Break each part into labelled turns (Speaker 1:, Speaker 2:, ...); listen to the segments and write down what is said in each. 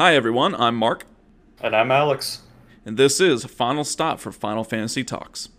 Speaker 1: Hi everyone, I'm Mark,
Speaker 2: And I'm Alex.
Speaker 1: and this is Final Stop for Final Fantasy Talks.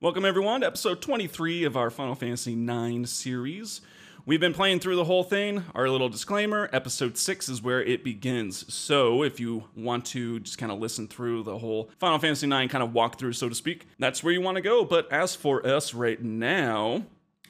Speaker 1: Welcome everyone to episode 23 of our Final Fantasy IX series. We've been playing through the whole thing. Our little disclaimer episode 6 is where it begins. So, if you want to just kind of listen through the whole Final Fantasy IX kind of walkthrough, so to speak, that's where you want to go. But as for us right now,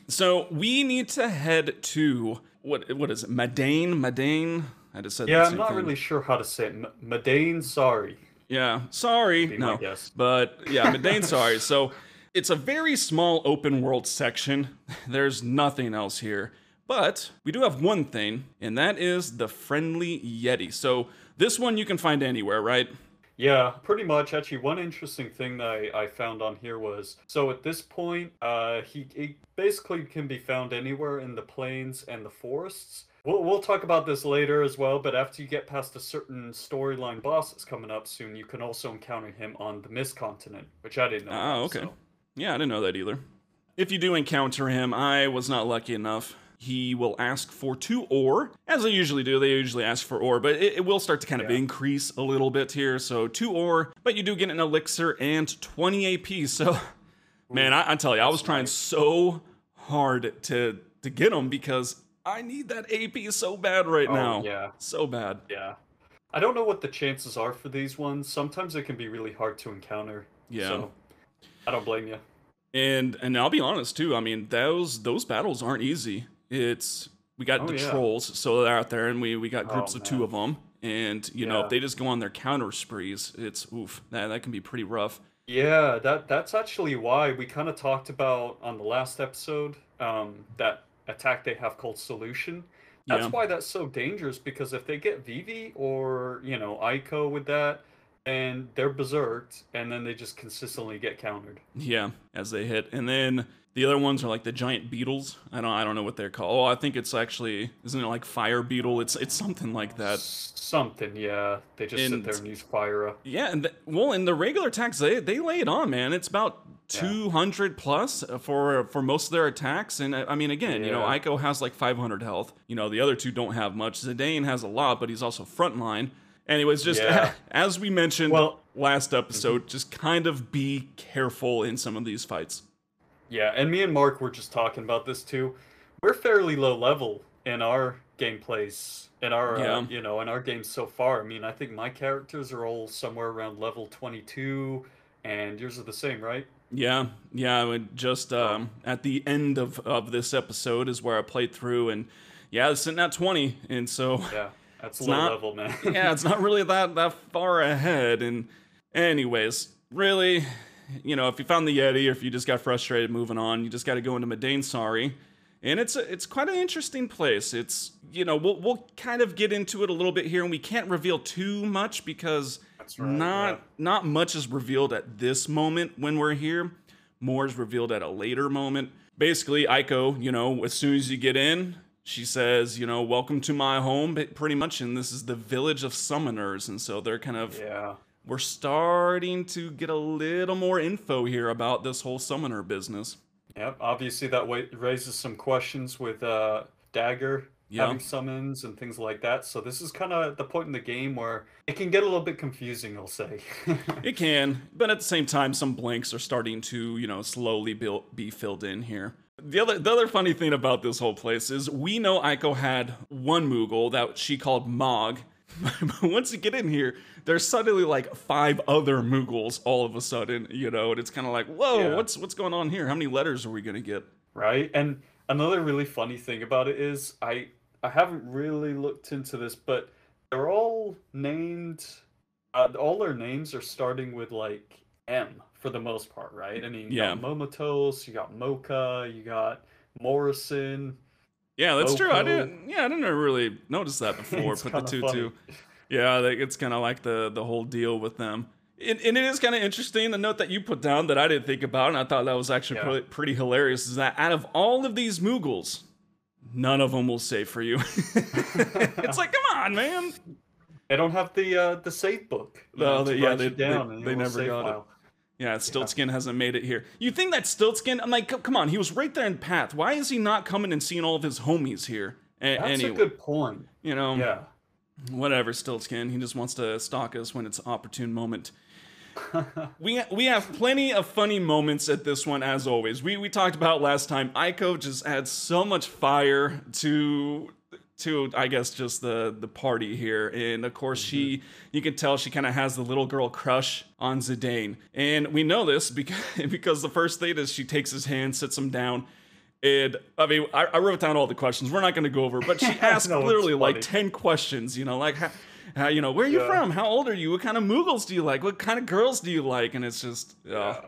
Speaker 1: so we need to head to what what is it? Madain? Madain? I just said
Speaker 2: Yeah, I'm not
Speaker 1: thing.
Speaker 2: really sure how to say it. M- Madain, sorry.
Speaker 1: Yeah, sorry. No. But yeah, Madain, sorry. So it's a very small open world section. There's nothing else here. But we do have one thing, and that is the friendly Yeti. So this one you can find anywhere, right?
Speaker 2: Yeah, pretty much. Actually, one interesting thing that I, I found on here was so at this point, uh, he, he basically can be found anywhere in the plains and the forests. We'll, we'll talk about this later as well, but after you get past a certain storyline boss that's coming up soon, you can also encounter him on the Mist Continent, which I didn't know.
Speaker 1: Ah, okay.
Speaker 2: so-
Speaker 1: Yeah, I didn't know that either. If you do encounter him, I was not lucky enough. He will ask for two ore, as they usually do. They usually ask for ore, but it, it will start to kind of
Speaker 2: Yeah.
Speaker 1: increase a little bit here. So two ore, but you do get an elixir and 20 AP. So, man, I, I tell you, I was trying
Speaker 2: nice.
Speaker 1: so hard to to get them because I need that AP so bad right
Speaker 2: Oh,
Speaker 1: now.
Speaker 2: yeah.
Speaker 1: So bad.
Speaker 2: Yeah. I don't know what the chances are for these ones. Sometimes it can be really hard to encounter.
Speaker 1: Yeah.
Speaker 2: So I don't blame you.
Speaker 1: And and I'll be honest too. I mean, those those battles aren't easy. It's we got
Speaker 2: Oh,
Speaker 1: the
Speaker 2: yeah.
Speaker 1: trolls, so they're out there, and we we got groups
Speaker 2: Oh,
Speaker 1: of two of them. And you know, if they just go on their counter sprees, it's oof. That that can be pretty rough.
Speaker 2: Yeah, that that's actually why we kind of talked about on the last episode um, that attack they have called Solution. That's
Speaker 1: Yeah.
Speaker 2: why that's so dangerous because if they get Vivi or you know Eiko with that, and they're berserked, and then they just consistently get countered.
Speaker 1: Yeah, as they hit, and then the other ones are like the giant beetles. I don't I don't know what they're called. Oh, I think it's actually isn't it like fire beetle? It's it's something like that.
Speaker 2: Something, yeah. They just
Speaker 1: And-
Speaker 2: sit there and use fire. up.
Speaker 1: Yeah, and the, well, in the regular attacks, they they lay it on, man. It's about
Speaker 2: Yeah.
Speaker 1: two hundred plus for for most of their attacks, and I mean, again, you know,
Speaker 2: Yeah.
Speaker 1: Eiko has like five hundred health. You know, the other two don't have much. Zidane has a lot, but he's also frontline. Anyways, just
Speaker 2: Yeah.
Speaker 1: as we mentioned
Speaker 2: Well-
Speaker 1: last episode, just kind of be careful in some of these fights.
Speaker 2: Yeah, and me and Mark were just talking about this too. We're fairly low level in our gameplays, in our
Speaker 1: Yeah.
Speaker 2: uh, you know, in our games so far. I mean, I think my characters are all somewhere around level 22 and yours are the same, right?
Speaker 1: Yeah, yeah. I would just um, at the end of of this episode is where I played through, and yeah, it's sitting at twenty, and so.
Speaker 2: Yeah. That's
Speaker 1: It's
Speaker 2: low
Speaker 1: not-
Speaker 2: level, man.
Speaker 1: yeah, it's not really that that far ahead. And anyways, really, you know, if you found the Yeti or if you just got frustrated moving on, you just got to go into Madain Sari. And it's a, it's quite an interesting place. It's you know we'll we'll kind of get into it a little bit here, and we can't reveal too much because
Speaker 2: That's right,
Speaker 1: not
Speaker 2: yeah.
Speaker 1: not much is revealed at this moment when we're here. More is revealed at a later moment. Basically, Eiko, you know, as soon as you get in, she says, you know, welcome to my home, pretty much, and this is the village of summoners, and so they're kind of
Speaker 2: yeah.
Speaker 1: we're starting to get a little more info here about this whole summoner business.
Speaker 2: Yep. Obviously that raises some questions with uh Dagger
Speaker 1: Yeah.
Speaker 2: having summons and things like that. So this is kind of the point in the game where it can get a little bit confusing, I'll say.
Speaker 1: It can, but at the same time, some blanks are starting to, you know, slowly be filled in here. The other, the other funny thing about this whole place is we know Eiko had one Moogle that she called Mog, but once you get in here, there's suddenly like five other Moogles all of a sudden, you know, and it's kind of like, whoa,
Speaker 2: Yeah.
Speaker 1: what's what's going on here? How many letters are we gonna get?
Speaker 2: Right? And another really funny thing about it is I I haven't really looked into this, but they're all named uh, all their names are starting with like M for the most part, right? I mean, you
Speaker 1: Yeah.
Speaker 2: got Momatose, you got Mocha, you got Morrison.
Speaker 1: Yeah, that's true. I didn't. Yeah, I didn't really notice that before. Put the two
Speaker 2: funny.
Speaker 1: two. Yeah, like, it's kind of like the the whole deal with them. And, and it is kind of interesting. The note that you put down that I didn't think about, and I thought that was actually
Speaker 2: Yeah.
Speaker 1: pretty, pretty hilarious, is that out of all of these Moogles, none of them will save for you. it's like, come on, man.
Speaker 2: They don't have the uh, the save book.
Speaker 1: No, they- yeah, they-
Speaker 2: down
Speaker 1: they- they never got it. Yeah, Stiltzkin hasn't made it here. You think that Stiltzkin? I'm like, come on, he was right there in Path. Why is he not coming and seeing all of his homies here? A-
Speaker 2: That's
Speaker 1: anyway,
Speaker 2: a good point.
Speaker 1: you know,
Speaker 2: Yeah.
Speaker 1: whatever, Stiltzkin. He just wants to stalk us when it's an opportune moment. we we have plenty of funny moments at this one, as always. We we talked about last time. Eiko just adds so much fire to to I guess just the the party here, and of course she you can tell she kind of has the little girl crush on Zidane, and we know this because because the first thing is she takes his hand, sits him down. And I mean, I, I wrote down all the questions. We're not going to go over, but she asked
Speaker 2: No,
Speaker 1: literally like ten questions. You know, like how, how you know where are you
Speaker 2: Yeah.
Speaker 1: from? How old are you? What kind of Moogles do you like? What kind of girls do you like? And it's just,
Speaker 2: Yeah.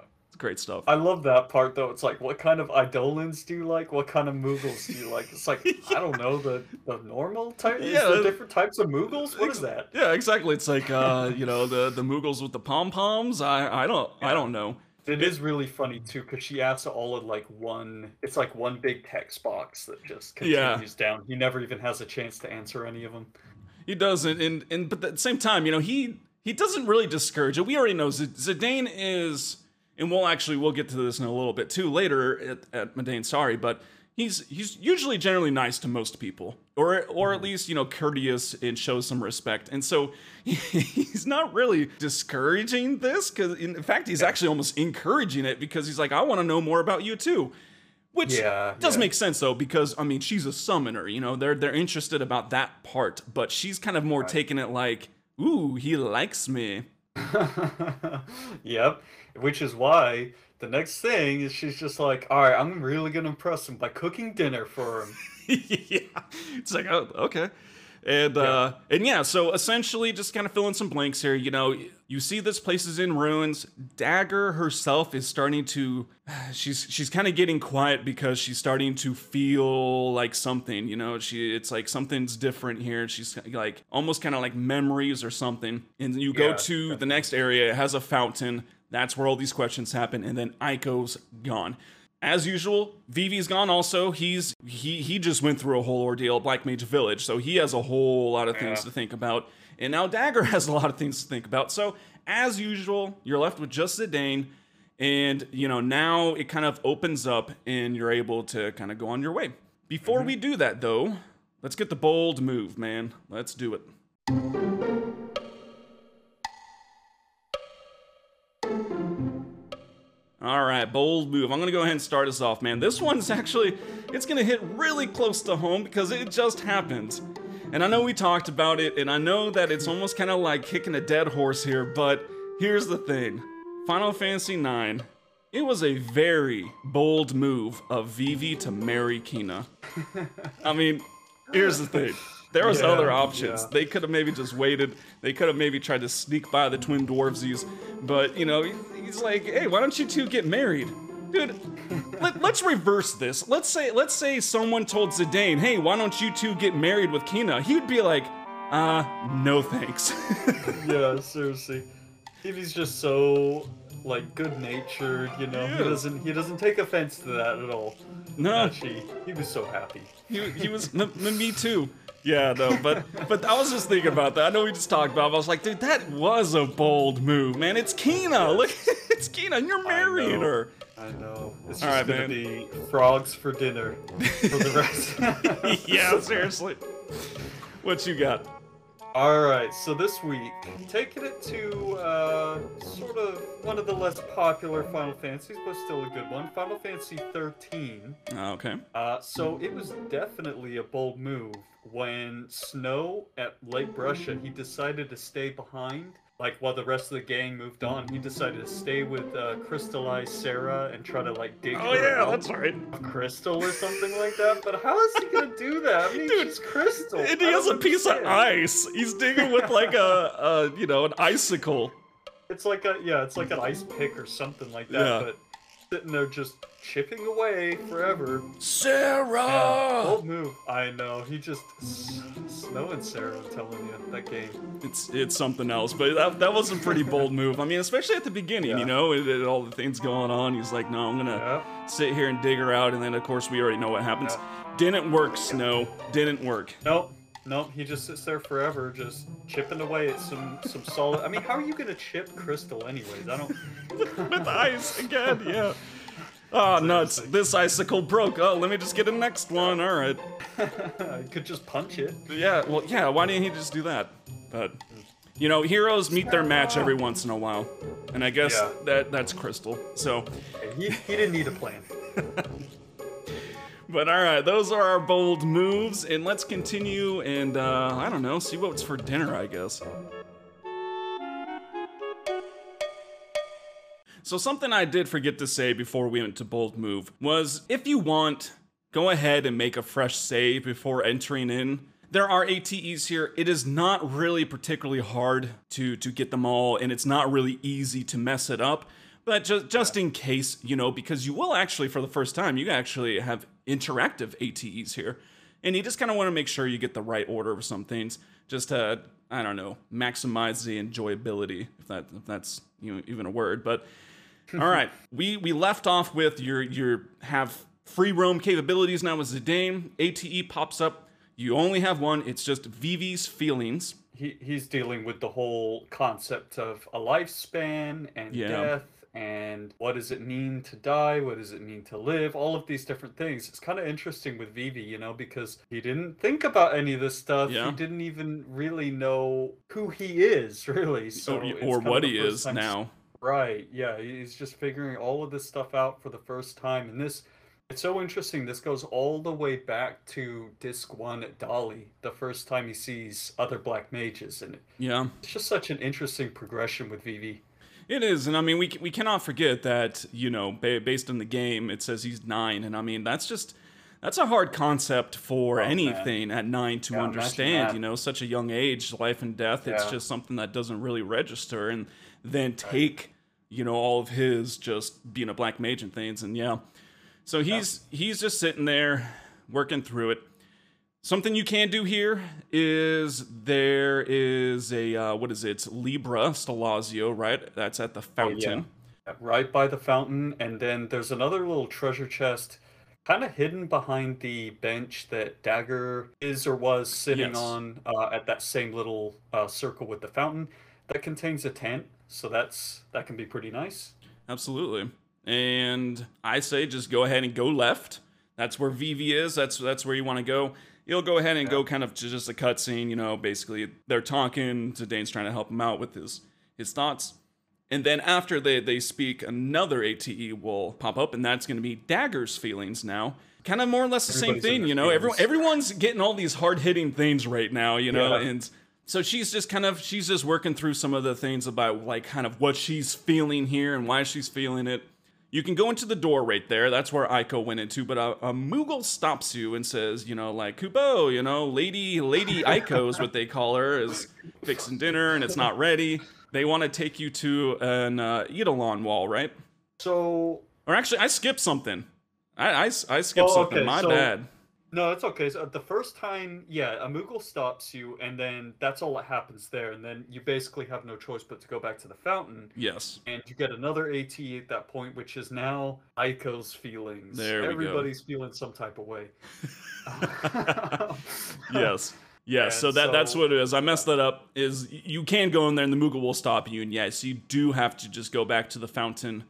Speaker 1: Great stuff.
Speaker 2: I love that part though. It's like, what kind of Eidolons do you like? What kind of Moogles do you like? It's like, I don't know, the the normal type.
Speaker 1: Yeah.
Speaker 2: there different types of Moogles? What is that?
Speaker 1: yeah, exactly. It's like uh, you know the the Moogles with the pom poms. I I don't I don't know.
Speaker 2: It is really funny too, because she asks all in like one. It's like one big text box that just
Speaker 1: Yeah.
Speaker 2: continues down. He never even has a chance to answer any of them.
Speaker 1: He doesn't, and and but at the same time, you know, he he doesn't really discourage it. We already know Z- Zidane is, and we'll actually we'll get to this in a little bit too later at, at Madain. Sorry, but he's he's usually generally nice to most people, or or at mm-hmm. least you know courteous and shows some respect. And so he's not really discouraging this because in fact he's actually almost encouraging it because he's like, I want to know more about you too. Which
Speaker 2: Yeah,
Speaker 1: does
Speaker 2: yeah.
Speaker 1: make sense though, because I mean she's a summoner, you know, they're they're interested about that part, but she's kind of more taking it like, ooh, he likes me.
Speaker 2: yep. Which is why the next thing is she's just like, all right, I'm really gonna impress him by cooking dinner for him.
Speaker 1: yeah. It's like, oh, okay. And uh and yeah, so essentially just kind of fill in some blanks here. You know, you see this place is in ruins. Dagger herself is starting to she's she's kind of getting quiet because she's starting to feel like something, you know, she it's like something's different here. She's like almost kind of like memories or something. And you go
Speaker 2: Yeah,
Speaker 1: to the next area, it has a fountain. That's where all these questions happen, and then Eiko's gone. As usual, Vivi's gone also. He's he he just went through a whole ordeal at Black Mage Village, so he has a whole lot of things
Speaker 2: Yeah.
Speaker 1: to think about. And now Dagger has a lot of things to think about. So as usual, you're left with just Zidane, and you know now it kind of opens up, and you're able to kind of go on your way. Before mm-hmm. we do that, though, let's get the bold move, man. Let's do it. All right, bold move. I'm gonna go ahead and start us off, man. This one's actually, it's gonna hit really close to home because it just happened. And I know we talked about it, and I know that it's almost kind of like kicking a dead horse here, but here's the thing Final Fantasy IX, it was a very bold move of Vivi to marry Quina. I mean, here's the thing. There was
Speaker 2: Yeah,
Speaker 1: other options.
Speaker 2: yeah.
Speaker 1: They could have maybe just waited. They could have maybe tried to sneak by the twin dwarvesies. But, you know, he's like, hey, why don't you two get married? Dude, let, let's reverse this. Let's say let's say someone told Zidane, hey, why don't you two get married with Quina? He'd be like, uh, no thanks.
Speaker 2: yeah, seriously. He's just so like good natured, you know. He doesn't he doesn't take offense to that at all.
Speaker 1: no,
Speaker 2: Actually, he was so happy.
Speaker 1: he, he was m- m- me too. Yeah, no, but but I was just thinking about that. I know we just talked about. It, but I was like, dude, that was a bold move, man. It's Quina. Look, it's Quina. and You're marrying her.
Speaker 2: I know. It's
Speaker 1: All
Speaker 2: just
Speaker 1: right,
Speaker 2: gonna
Speaker 1: man.
Speaker 2: be frogs for dinner for the rest.
Speaker 1: yeah, seriously. What you got?
Speaker 2: All right, so this week, taking it to uh, sort of one of the less popular Final Fantasies, but still a good one, Final Fantasy 13.
Speaker 1: Oh, okay.
Speaker 2: Uh, so it was definitely a bold move when Snow at Lake Bresha, he decided to stay behind. Like while the rest of the gang moved on, he decided to stay with uh, Crystallized Serah and try to like dig
Speaker 1: Oh
Speaker 2: her
Speaker 1: yeah,
Speaker 2: out
Speaker 1: that's right.
Speaker 2: of crystal or something like that. But how is he gonna do that? I mean,
Speaker 1: Dude,
Speaker 2: she's crystal.
Speaker 1: And
Speaker 2: I
Speaker 1: he has a piece of ice. He's digging with like a, a you know, an icicle.
Speaker 2: It's like a yeah, it's like an ice pick or something like that.
Speaker 1: Yeah.
Speaker 2: But sitting there just chipping away forever.
Speaker 1: Serah.
Speaker 2: Yeah, bold move. I know. He just Snow and Serah. I'm telling you, that game.
Speaker 1: It's it's something else, but that, that was a pretty bold move. I mean, especially at the beginning,
Speaker 2: Yeah.
Speaker 1: you know, and, and all the things going on. He's like, no, I'm gonna
Speaker 2: Yeah.
Speaker 1: sit here and dig her out, and then of course we already know what happens. Didn't work, Snow. Didn't work.
Speaker 2: Nope. Nope. He just sits there forever, just chipping away at some some solid. I mean, how are you gonna chip crystal, anyways? I don't.
Speaker 1: With ice again, yeah. Oh, nuts. This icicle broke. Oh, let me just get a next one. All right.
Speaker 2: I could just punch it.
Speaker 1: Yeah, well, yeah, why didn't he just do that? But, you know, heroes meet their match every once in a while. And I guess
Speaker 2: Yeah.
Speaker 1: that that's Crystal. So,
Speaker 2: He, he didn't need a plan.
Speaker 1: but all right, those are our bold moves. And let's continue and, uh, I don't know, see what's for dinner, I guess. So, something I did forget to say before we went to Bold Move was if you want, go ahead and make a fresh save before entering in. There are ATEs here. It is not really particularly hard to, to get them all, and it's not really easy to mess it up. But just, just in case, you know, because you will actually, for the first time, you actually have interactive ATEs here. And you just kind of want to make sure you get the right order of some things, just to, I don't know, maximize the enjoyability, if that if that's you know even a word. But all right, we we left off with your your have free roam capabilities now as Zidane. ATE pops up. You only have one. It's just Vivi's feelings.
Speaker 2: He he's dealing with the whole concept of a lifespan and
Speaker 1: Yeah.
Speaker 2: death and what does it mean to die? What does it mean to live? All of these different things. It's kind of interesting with Vivi, you know, because he didn't think about any of this stuff.
Speaker 1: Yeah.
Speaker 2: He didn't even really know who he is, really. So
Speaker 1: or or what he is now.
Speaker 2: Right. Yeah. He's just figuring all of this stuff out for the first time. And this, it's so interesting. This goes all the way back to disc one at Dali, the first time he sees other black mages. And
Speaker 1: Yeah.
Speaker 2: it's just such an interesting progression with Vivi.
Speaker 1: It is, and I mean, we we cannot forget that you know, ba- based on the game, it says he's nine, and I mean, that's just that's a hard concept for
Speaker 2: Oh, man.
Speaker 1: anything at nine to
Speaker 2: Yeah,
Speaker 1: understand. You know, such a young age, life and death. It's just something that doesn't really register, and then take you know all of his just being a black mage and things, and yeah. So he's he's just sitting there working through it. Something you can do here is there is a uh, what is it? It's Libra Stellazzio, right? That's at the
Speaker 2: Oh,
Speaker 1: fountain.
Speaker 2: Right by the fountain. And then there's another little treasure chest kind of hidden behind the bench that Dagger is or was sitting
Speaker 1: Yes.
Speaker 2: on uh, at that same little uh, circle with the fountain that contains a tent. So that's that can be pretty nice.
Speaker 1: Absolutely. And I say just go ahead and go left. That's where Vivi is. That's that's where you want to go. You'll go ahead and go kind of to just a cutscene. You know, basically they're talking. Zidane's trying to help him out with his his thoughts. And then after they, they speak, another ATE will pop up, and that's going to be Dagger's feelings now. Kind of more or less the same
Speaker 2: Everybody's in
Speaker 1: thing, you know. Everyone, everyone's getting all these hard hitting things right now, you know.
Speaker 2: Yeah.
Speaker 1: And so she's just kind of she's just working through some of the things about like kind of what she's feeling here and why she's feeling it. You can go into the door right there. That's where Eiko went into, but a, a Moogle stops you and says, you know, like Kupo, you know, Lady Lady Eiko is what they call her, is fixing dinner and it's not ready. They want to take you to an uh, Eidolon wall, right?
Speaker 2: So
Speaker 1: Or actually, I skipped something. I, I, I skipped
Speaker 2: Oh,
Speaker 1: something. My
Speaker 2: so-
Speaker 1: bad.
Speaker 2: No, it's okay. So uh, the first time, yeah, a Moogle stops you, and then that's all that happens there, and then you basically have no choice but to go back to the fountain.
Speaker 1: Yes.
Speaker 2: and you get another AT at that point, which is now Eiko's feelings.
Speaker 1: There we go.
Speaker 2: Everybody's feeling some type of way.
Speaker 1: yes. Yes, so
Speaker 2: And
Speaker 1: that that's what it is. I messed that up. Is you can go in there and the Moogle will stop you, and yes, you do have to just go back to the fountain.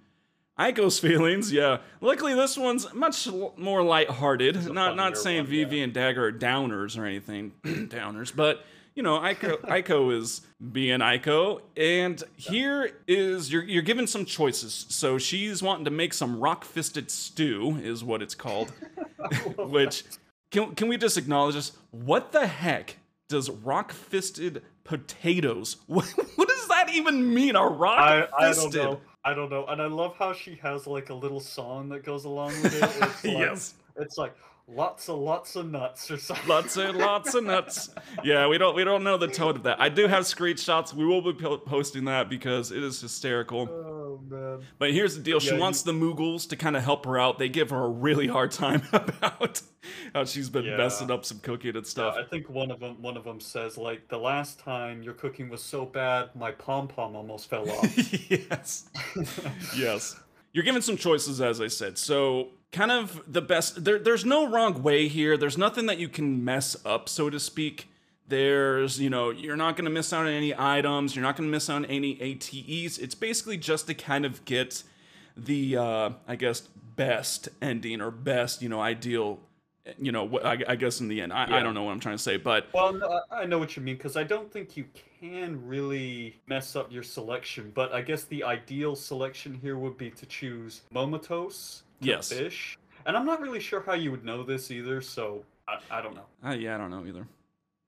Speaker 1: Eiko's feelings, yeah. Luckily, this one's much l- more lighthearted. Not not saying
Speaker 2: one,
Speaker 1: Vivi
Speaker 2: yeah.
Speaker 1: and Dagger are downers or anything, downers, but you know, Eiko Eiko is being Eiko, and here is you're you're given some choices. So she's wanting to make some rock fisted stew, is what it's called. Which can can we just acknowledge this? What the heck does rock fisted potatoes? What, what does that even mean? A rock fisted?
Speaker 2: I don't know. And I love how she has like a little song that goes along with it. It's like,
Speaker 1: yes,
Speaker 2: It's like lots of lots of nuts or something.
Speaker 1: lots and lots of nuts. Yeah, we don't we don't know the tone of that. I do have screenshots. We will be posting that because it is hysterical.
Speaker 2: Oh
Speaker 1: But here's the deal: she
Speaker 2: Yeah, you-
Speaker 1: wants the Moogles to kind of help her out. They give her a really hard time about how she's been
Speaker 2: Yeah.
Speaker 1: messing up some cooking and stuff.
Speaker 2: I think one of them one of them says like the last time your cooking was so bad my pom pom almost fell off.
Speaker 1: yes. yes. You're given some choices, as I said. So kind of the best. There, there's no wrong way here. There's nothing that you can mess up, so to speak. There's, you know, you're not going to miss out on any items. You're not going to miss out on any ATEs. It's basically just to kind of get the, uh, I guess, best ending or best, you know, ideal you know, I, I guess in the end, I, yeah. I, don't know what I'm trying to say, but
Speaker 2: well, no, I know what you mean because I don't think you can really mess up your selection. But I guess the ideal selection here would be to choose Momatose,
Speaker 1: yes,
Speaker 2: fish, and I'm not really sure how you would know this either, so I, I don't know.
Speaker 1: Uh, yeah, I don't know either.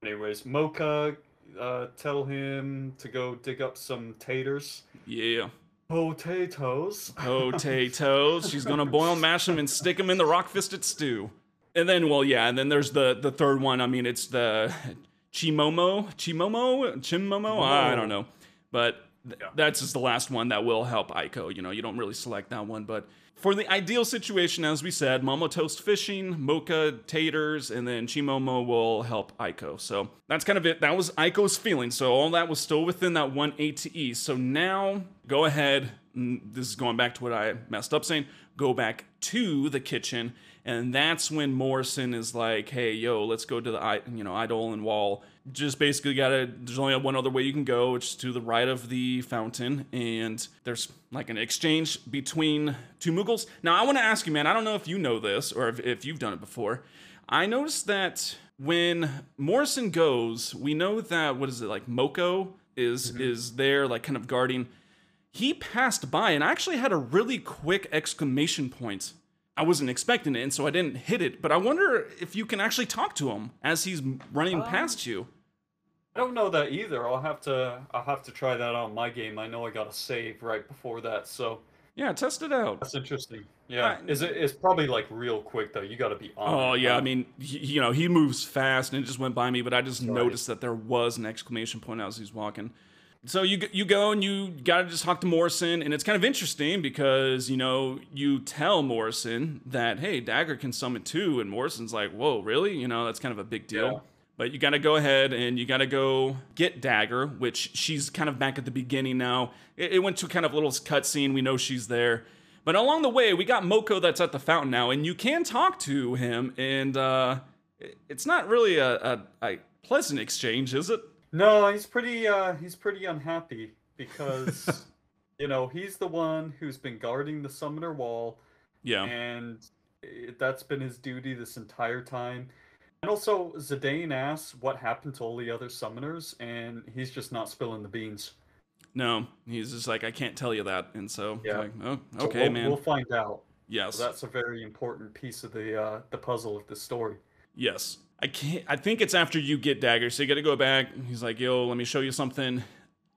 Speaker 2: Anyways, Mocha, uh, tell him to go dig up some taters.
Speaker 1: Yeah.
Speaker 2: Potatoes.
Speaker 1: Potatoes. She's gonna boil, mash them, and stick them in the rock fisted stew. And then, well, yeah, and then there's the the third one. I mean, it's the Chimomo, Chimomo, Chimomo. I don't know, but th- yeah. that's just the last one that will help Eiko. You know, you don't really select that one, but for the ideal situation, as we said, Momatose fishing, Mocha taters, and then Chimomo will help Eiko. So that's kind of it. That was Eiko's feeling. So all that was still within that one A to E. So now go ahead. This is going back to what I messed up saying. Go back to the kitchen and that's when Morrison is like, "Hey, yo, let's go to the you know Eidolon Wall." Just basically gotta. There's only one other way you can go, which is to the right of the fountain, and there's like an exchange between two Moogles. Now, I want to ask you, man. I don't know if you know this or if, if you've done it before. I noticed that when Morrison goes, we know that what is it like? Moko is mm-hmm. is there, like kind of guarding. He passed by and I actually had a really quick exclamation point I wasn't expecting it, and so I didn't hit it. But I wonder if you can actually talk to him as he's running um, past you.
Speaker 2: I don't know that either. I'll have to. I'll have to try that on my game. I know I got a save right before that, so
Speaker 1: yeah, test it out.
Speaker 2: That's interesting. Yeah, is it? It's probably like real quick though. You got to be on.
Speaker 1: Oh yeah, I mean, he, you know, he moves fast, and it just went by me. But I just noticed that there was an exclamation point as he's walking so you you go and you got to just talk to Morrison, and it's kind of interesting because you know you tell Morrison that hey, Dagger can summon too, and Morrison's like, whoa, really? You know that's kind of a big deal. Yeah. But you got to go ahead and you got to go get Dagger, which she's kind of back at the beginning now. It, it went to kind of a little cutscene. We know she's there. But along the way, we got Moko that's at the fountain now, and you can talk to him, and uh, it's not really a, a, a pleasant exchange, is it?
Speaker 2: No, he's pretty uh he's pretty unhappy because you know, he's the one who's been guarding the summoner wall.
Speaker 1: Yeah.
Speaker 2: And it, that's been his duty this entire time. And also Zidane asks what happened to all the other summoners and he's just not spilling the beans.
Speaker 1: No, he's just like I can't tell you that. And so
Speaker 2: yeah.
Speaker 1: Like, oh,
Speaker 2: okay,
Speaker 1: so we'll,
Speaker 2: man. We'll find out.
Speaker 1: Yes.
Speaker 2: So that's a very important piece of the uh the puzzle of the story.
Speaker 1: Yes. I can't. I think it's after you get dagger, so you got to go back. He's like, "Yo, let me show you something."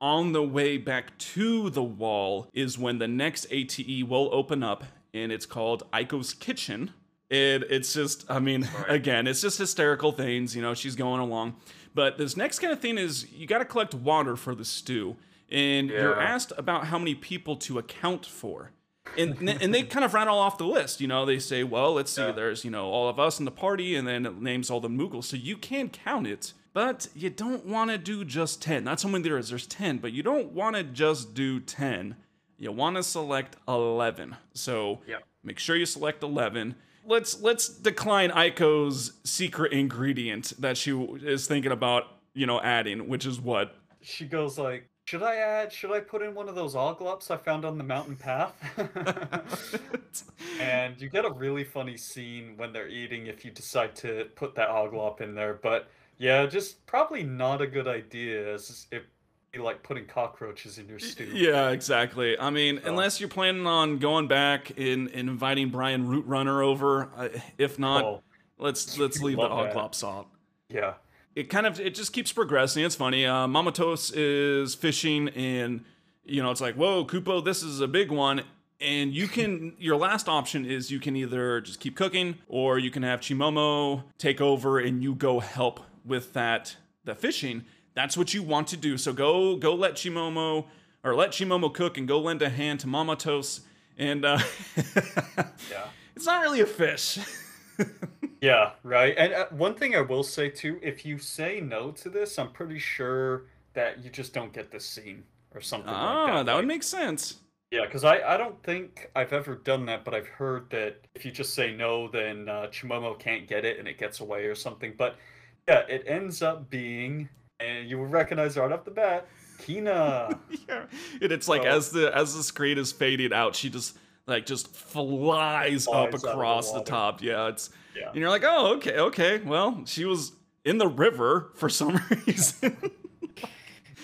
Speaker 1: On the way back to the wall is when the next ATE will open up, and it's called Eiko's Kitchen. It, it's just, I mean, Sorry. again, it's just hysterical things. You know, she's going along. But this next kind of thing is you got to collect water for the stew, and yeah. you're asked about how many people to account for and and they kind of rattle off the list. You know, they say, well, let's see, yeah. there's you know all of us in the party, and then it names all the Moogles, so you can count it. But you don't want to do just ten. That's how many there is. There's ten, but you don't want to just do ten. You want to select eleven. So
Speaker 2: yeah.
Speaker 1: make sure you select eleven. Let's let's decline Eiko's secret ingredient that she is thinking about, you know, adding, which is what
Speaker 2: she goes like should I add? Should I put in one of those oglops I found on the mountain path? and you get a really funny scene when they're eating if you decide to put that oglop in there. But yeah, just probably not a good idea. As it be like putting cockroaches in your stew.
Speaker 1: Yeah, exactly. I mean, so. unless you're planning on going back and, and inviting Brian Root Runner over. Uh, if not, oh, let's let's leave the oglop salt.
Speaker 2: Yeah
Speaker 1: it kind of it just keeps progressing. It's funny. Uh, Momatose is fishing, and you know it's like, whoa, Kupo, this is a big one. And you can your last option is you can either just keep cooking, or you can have Chimomo take over and you go help with that the fishing. That's what you want to do. So go go let Chimomo or let Chimomo cook and go lend a hand to Momatose. And uh,
Speaker 2: yeah,
Speaker 1: it's not really a fish.
Speaker 2: yeah, right. And uh, one thing I will say too, if you say no to this, I'm pretty sure that you just don't get the scene or something
Speaker 1: ah,
Speaker 2: like that.
Speaker 1: that
Speaker 2: like,
Speaker 1: would make sense.
Speaker 2: Yeah, because I, I don't think I've ever done that, but I've heard that if you just say no, then uh, Chimomo can't get it and it gets away or something. But yeah, it ends up being, and you will recognize right off the bat, Quina.
Speaker 1: yeah, and it's like
Speaker 2: So-
Speaker 1: as the as the screen is fading out, she just like just flies,
Speaker 2: Flies
Speaker 1: up
Speaker 2: of the
Speaker 1: across the, top. Yeah, it's
Speaker 2: Yeah.
Speaker 1: and you're like, oh, okay, okay. Well, she was in the river for some reason.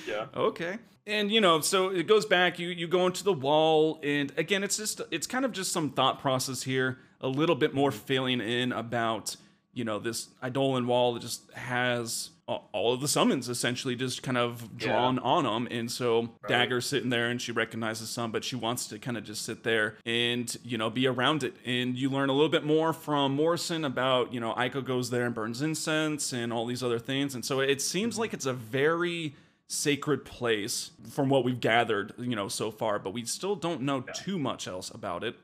Speaker 2: Yeah.
Speaker 1: Okay. And you know, so it goes back, you you go into the wall, and again, it's just it's kind of just some thought process here, a little bit more mm-hmm. filling in about, you know, this Eidolon wall that just has all of the summons essentially just kind of drawn on them. And so Dagger's sitting there and she recognizes some, but she wants to kind of just sit there and, you know, be around it. And you learn a little bit more from Morrison about, you know, Eiko goes there and burns incense and all these other things. And so it seems like it's a very sacred place from what we've gathered, you know, so far, but we still don't know too much else about it.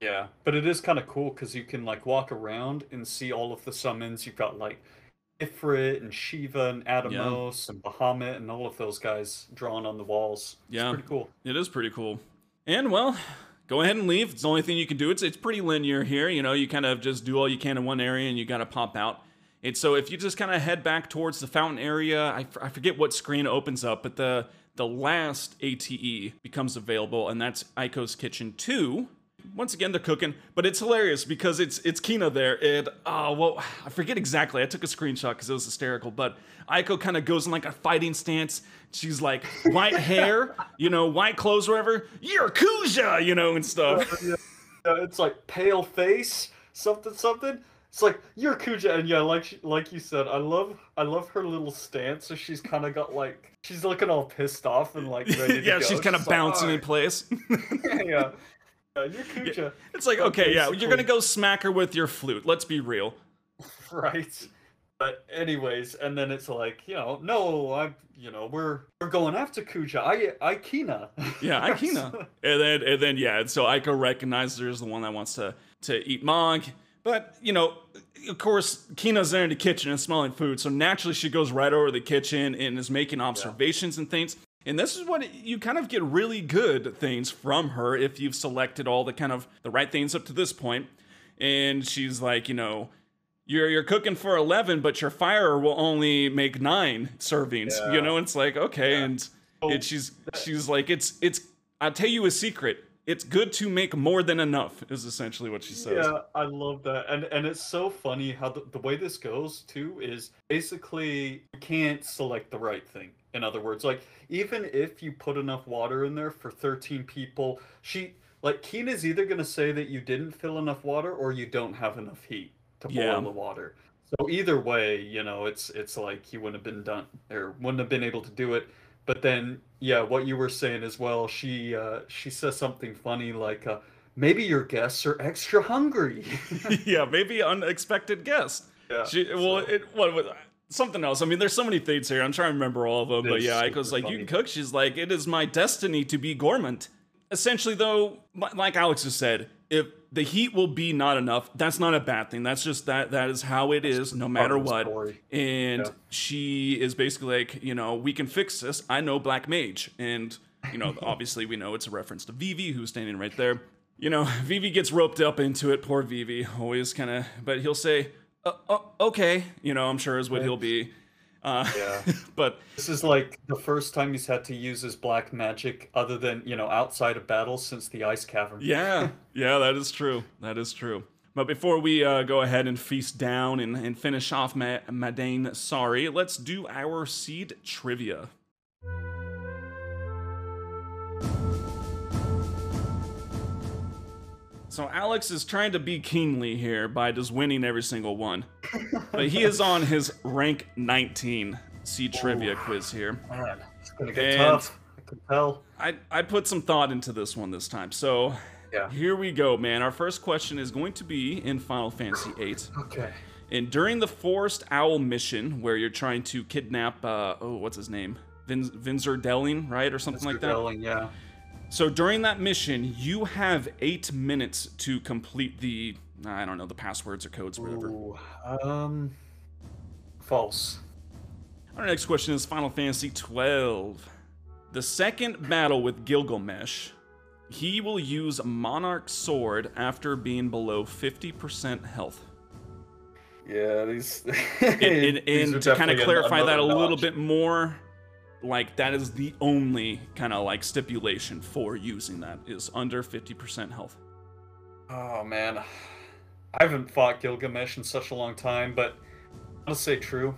Speaker 2: Yeah, but it is kind of cool because you can like walk around and see all of the summons. You've got like Ifrit and Shiva and Atomos and Bahamut and all of those guys drawn on the walls.
Speaker 1: Yeah.
Speaker 2: pretty cool.
Speaker 1: It is pretty cool. And well, go ahead and leave. It's the only thing you can do. It's it's pretty linear here. You know, you kind of just do all you can in one area and you got to pop out. And so if you just kind of head back towards the fountain area, I, f- I forget what screen opens up, but the the last ATE becomes available, and that's Eiko's Kitchen 2. Once again, they're cooking, but it's hilarious because it's it's Quina there, and oh well, I forget exactly. I took a screenshot because it was hysterical. But Eiko kind of goes in like a fighting stance. She's like white hair, you know, white clothes, whatever. You're Kuja, you know, and stuff.
Speaker 2: yeah, it's like pale face, something something. It's like you're Kuja, and yeah, like she, like you said, I love I love her little stance. So she's kind of got like she's looking all pissed off and like ready to
Speaker 1: yeah, she's kind of
Speaker 2: like,
Speaker 1: bouncing in place.
Speaker 2: yeah, yeah, you're Kuja,
Speaker 1: it's like, okay, yeah, you're gonna go smack her with your flute. Let's be real.
Speaker 2: right? But anyways, and then it's like you know, no, I you know we're we're going after Kuja. I I Quina.
Speaker 1: Yeah, Aikina. and then and then yeah, and so Eiko recognizes her as the one that wants to to eat Mog. But, you know, of course, Quina's there in the kitchen and smelling food, so naturally she goes right over to the kitchen and is making observations and things. And this is what you kind of get really good things from her if you've selected all the kind of the right things up to this point. And she's like, you know, you're you're cooking for 11 but your fire will only make 9 servings you know it's like okay
Speaker 2: Yeah.
Speaker 1: and
Speaker 2: Oh,
Speaker 1: it, she's she's like it's it's i'll tell you a secret it's good to make more than enough is essentially what she says
Speaker 2: Yeah, I love that, and and it's so funny how the, the way this goes too is basically you can't select the right thing. In other words, like even if you put enough water in there for thirteen people, she like Quina's either gonna say that you didn't fill enough water or you don't have enough heat to boil
Speaker 1: Yeah.
Speaker 2: the water. So either way, you know, it's it's like you wouldn't have been done or wouldn't have been able to do it. But then, yeah, what you were saying as well, she uh, she says something funny like, uh, "Maybe your guests are extra hungry."
Speaker 1: yeah maybe unexpected guests.
Speaker 2: yeah.
Speaker 1: she well
Speaker 2: so-
Speaker 1: it what was something else. I mean there's so many things here. I'm trying to remember all of them but yeah
Speaker 2: super
Speaker 1: Eiko's like you can cook. She's like it is my destiny to be gourmand. Essentially though like alex has said if the heat will be not enough that's not a bad thing. That's just that that is how it is no matter
Speaker 2: part of the
Speaker 1: what.
Speaker 2: story.
Speaker 1: and
Speaker 2: Yeah.
Speaker 1: she is basically like you know we can fix this. I know black mage. And you know obviously we know it's a reference to vivi who's standing right there. You know vivi gets roped up into it. Poor vivi always kind of but he'll say uh, uh, okay. You know i'm sure is what he'll be. Uh,
Speaker 2: Yeah.
Speaker 1: but
Speaker 2: This is like the first time he's had to use his black magic, other than you know outside of battle since the ice cavern.
Speaker 1: yeah. Yeah that is true. That is true. But before we uh, go ahead and feast down and, and finish off Ma- Madain Sari let's do our seed trivia So Alex is trying to be kingly here by just winning every single one. but he is on his rank 19 C trivia quiz here.
Speaker 2: Man, it's gonna get
Speaker 1: And-
Speaker 2: tough. I can tell.
Speaker 1: I, I put some thought into this one this time. So
Speaker 2: Yeah.
Speaker 1: here we go, man. Our first question is going to be in Final Fantasy VIII.
Speaker 2: Okay.
Speaker 1: And during the Forest Owl mission, where you're trying to kidnap, uh, oh, what's his name? Vin- Vinzer Deling, right? Or something like that?
Speaker 2: Deling, yeah.
Speaker 1: So during that mission, you have eight minutes to complete the, I don't know, the passwords or codes or whatever.
Speaker 2: Ooh, um, false.
Speaker 1: Our next question is Final Fantasy XII. The second battle with Gilgamesh He will use Monarch Sword after being below 50% health.
Speaker 2: Yeah, these.
Speaker 1: And, and, and
Speaker 2: are
Speaker 1: to kind of clarify that a
Speaker 2: another
Speaker 1: little bit more, like that is the only kind of like stipulation for using that is under 50% health.
Speaker 2: Oh man, I haven't fought Gilgamesh in such a long time, but I'll say true.